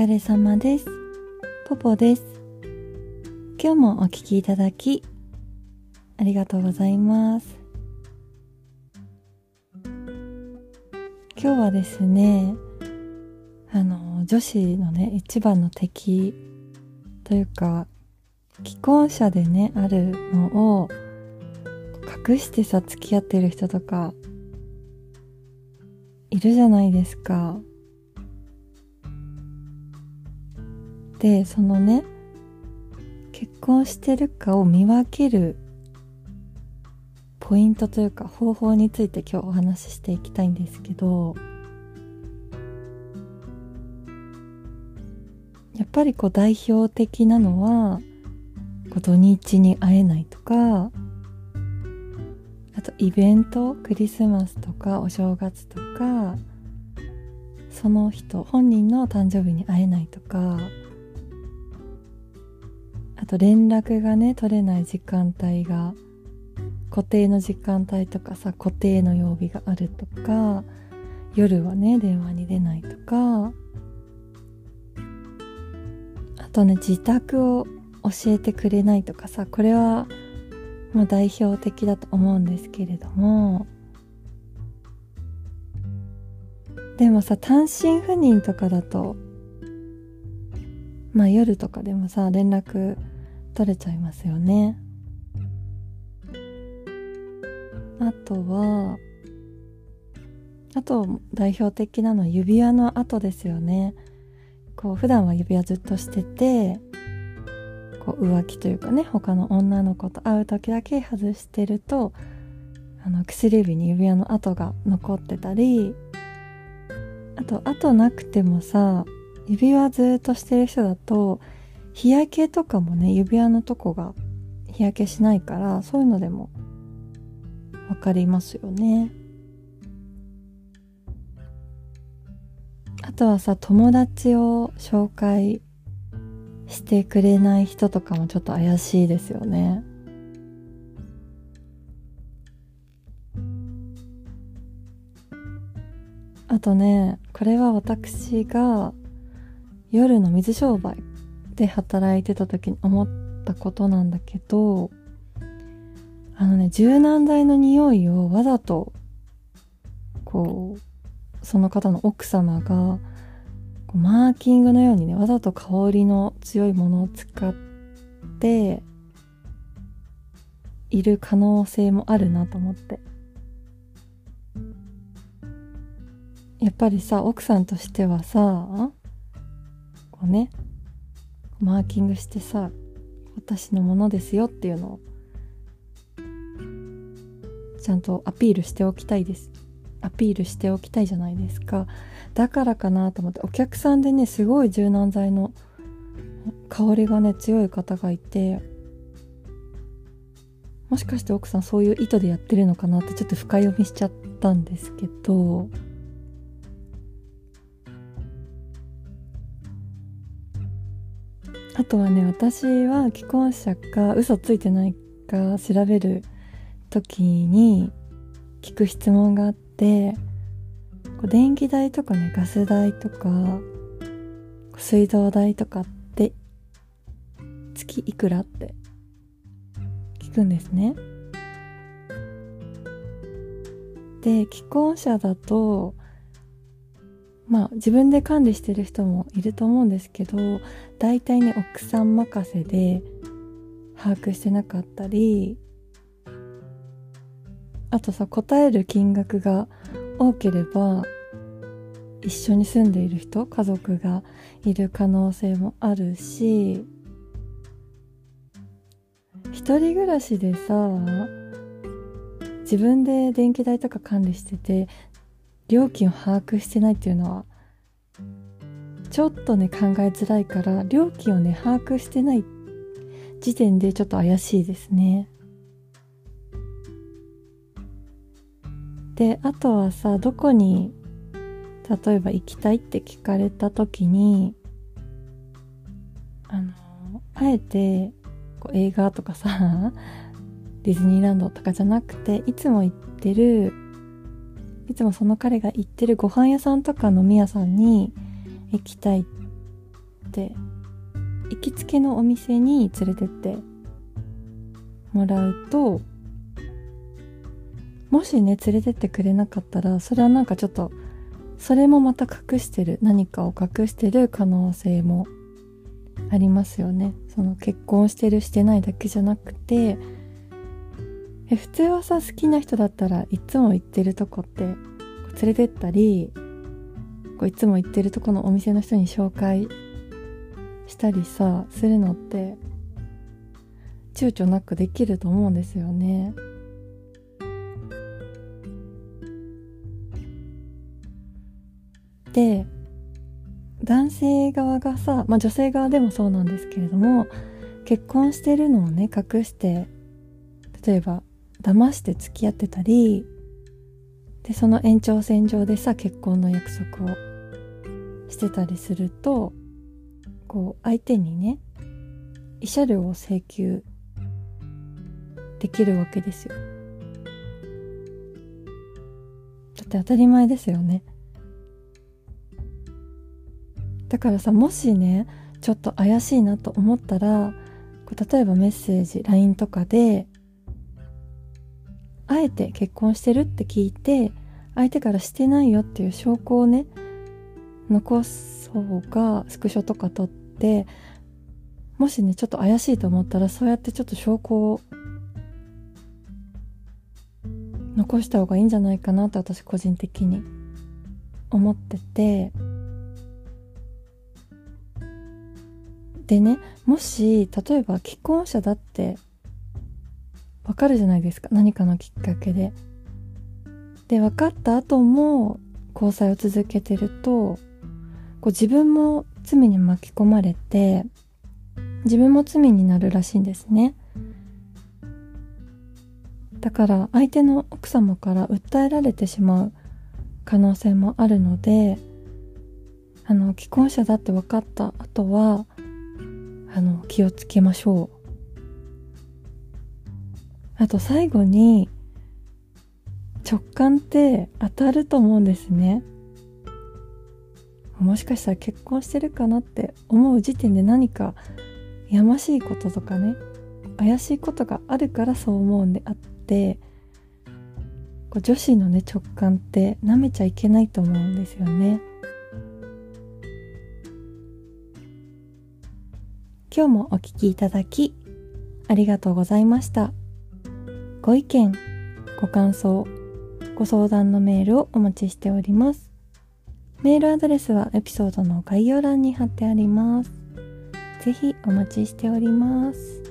疲れ様です。ポポです。今日もお聞きいただき、ありがとうございます。今日はですね、あの、女子のね、一番の敵というか、既婚者でね、あるのを、隠してさ、付き合ってる人とか、いるじゃないですか。で、そのね、結婚してるかを見分けるポイントというか方法について今日お話ししていきたいんですけど、やっぱりこう代表的なのは、こう土日に会えないとか、あとイベント、クリスマスとかお正月とか、その人、本人の誕生日に会えないとか、と連絡がね、取れない時間帯が、固定の時間帯とかさ、固定の曜日があるとか、夜はね、電話に出ないとか、あとね、自宅を教えてくれないとかさ、これはもう代表的だと思うんですけれども、でもさ、単身赴任とかだと、まあ夜とかでもさ、連絡取れちゃいますよね。あとは、あと代表的なのは指輪の後ですよね。こう普段は指輪ずっとしてて、こう浮気というかね、他の女の子と会う時だけ外してると、あの薬指に指輪の跡が残ってたり、あと、後なくてもさ、指輪ずっとしてる人だと、日焼けとかもね、指輪のとこが日焼けしないから、そういうのでもわかりますよね。あとはさ、友達を紹介してくれない人とかもちょっと怪しいですよね。あとね、これは私が夜の水商売で働いてた時に思ったことなんだけど、あのね、柔軟剤の匂いをわざと、こう、その方の奥様がこう、マーキングのようにね、わざと香りの強いものを使っている可能性もあるなと思って。やっぱりさ、奥さんとしてはさ、マーキングしてさ、私のものですよっていうのを、ちゃんとアピールしておきたいです。アピールしておきたいじゃないですか。だからかなと思って、お客さんでね、すごい柔軟剤の香りがね、強い方がいて、もしかして奥さんそういう意図でやってるのかなってちょっと深読みしちゃったんですけど、あとはね、私は既婚者か嘘ついてないか調べる時に聞く質問があって、こう電気代とかね、ガス代とか、水道代とかって月いくらって聞くんですね。で、既婚者だと、まあ自分で管理してる人もいると思うんですけど、大体ね、奥さん任せで把握してなかったり、あとさ、答える金額が多ければ、一緒に住んでいる人、家族がいる可能性もあるし、一人暮らしでさ、自分で電気代とか管理してて、料金を把握してないっていうのは、ちょっとね、考えづらいから、料金をね、把握してない時点でちょっと怪しいですね。で、あとはさ、どこに、例えば行きたいって聞かれた時に、あの、あえて、こう映画とかさ、ディズニーランドとかじゃなくて、いつも行ってる、いつもその彼が行ってるご飯屋さんとか飲み屋さんに行きたいって行きつけのお店に連れてってもらうともしね連れてってくれなかったらそれはなんかちょっとそれもまた隠してる何かを隠してる可能性もありますよね。その結婚してるしてないだけじゃなくてえ普通はさ好きな人だったらいつも行ってるとこって連れてったりこういつも行ってるとこのお店の人に紹介したりさするのって躊躇なくできると思うんですよね。で男性側がさ、まあ、女性側でもそうなんですけれども結婚してるのをね隠して例えば騙して付き合ってたりでその延長線上でさ結婚の約束をしてたりするとこう相手にね慰謝料を請求できるわけですよ。だって当たり前ですよね。だからさもしねちょっと怪しいなと思ったら例えばメッセージ LINE とかであえて結婚してるって聞いて相手からしてないよっていう証拠をね残す方がスクショとか撮ってもしねちょっと怪しいと思ったらそうやってちょっと証拠を残した方がいいんじゃないかなと私個人的に思っててでねもし例えば既婚者だってわかるじゃないですか何かのきっかけで。で分かった後も交際を続けてるとこう自分も罪に巻き込まれて自分も罪になるらしいんですね。だから相手の奥様から訴えられてしまう可能性もあるのであの既婚者だって分かった後はあの気をつけましょうあと最後に直感って当たると思うんですねもしかしたら結婚してるかなって思う時点で何かやましいこととかね怪しいことがあるからそう思うんであってこう女子のね直感って舐めちゃいけないと思うんですよね今日もお聴きいただきありがとうございました。ご意見、ご感想、ご相談のメールをお待ちしております。メールアドレスはエピソードの概要欄に貼ってあります。ぜひお待ちしております。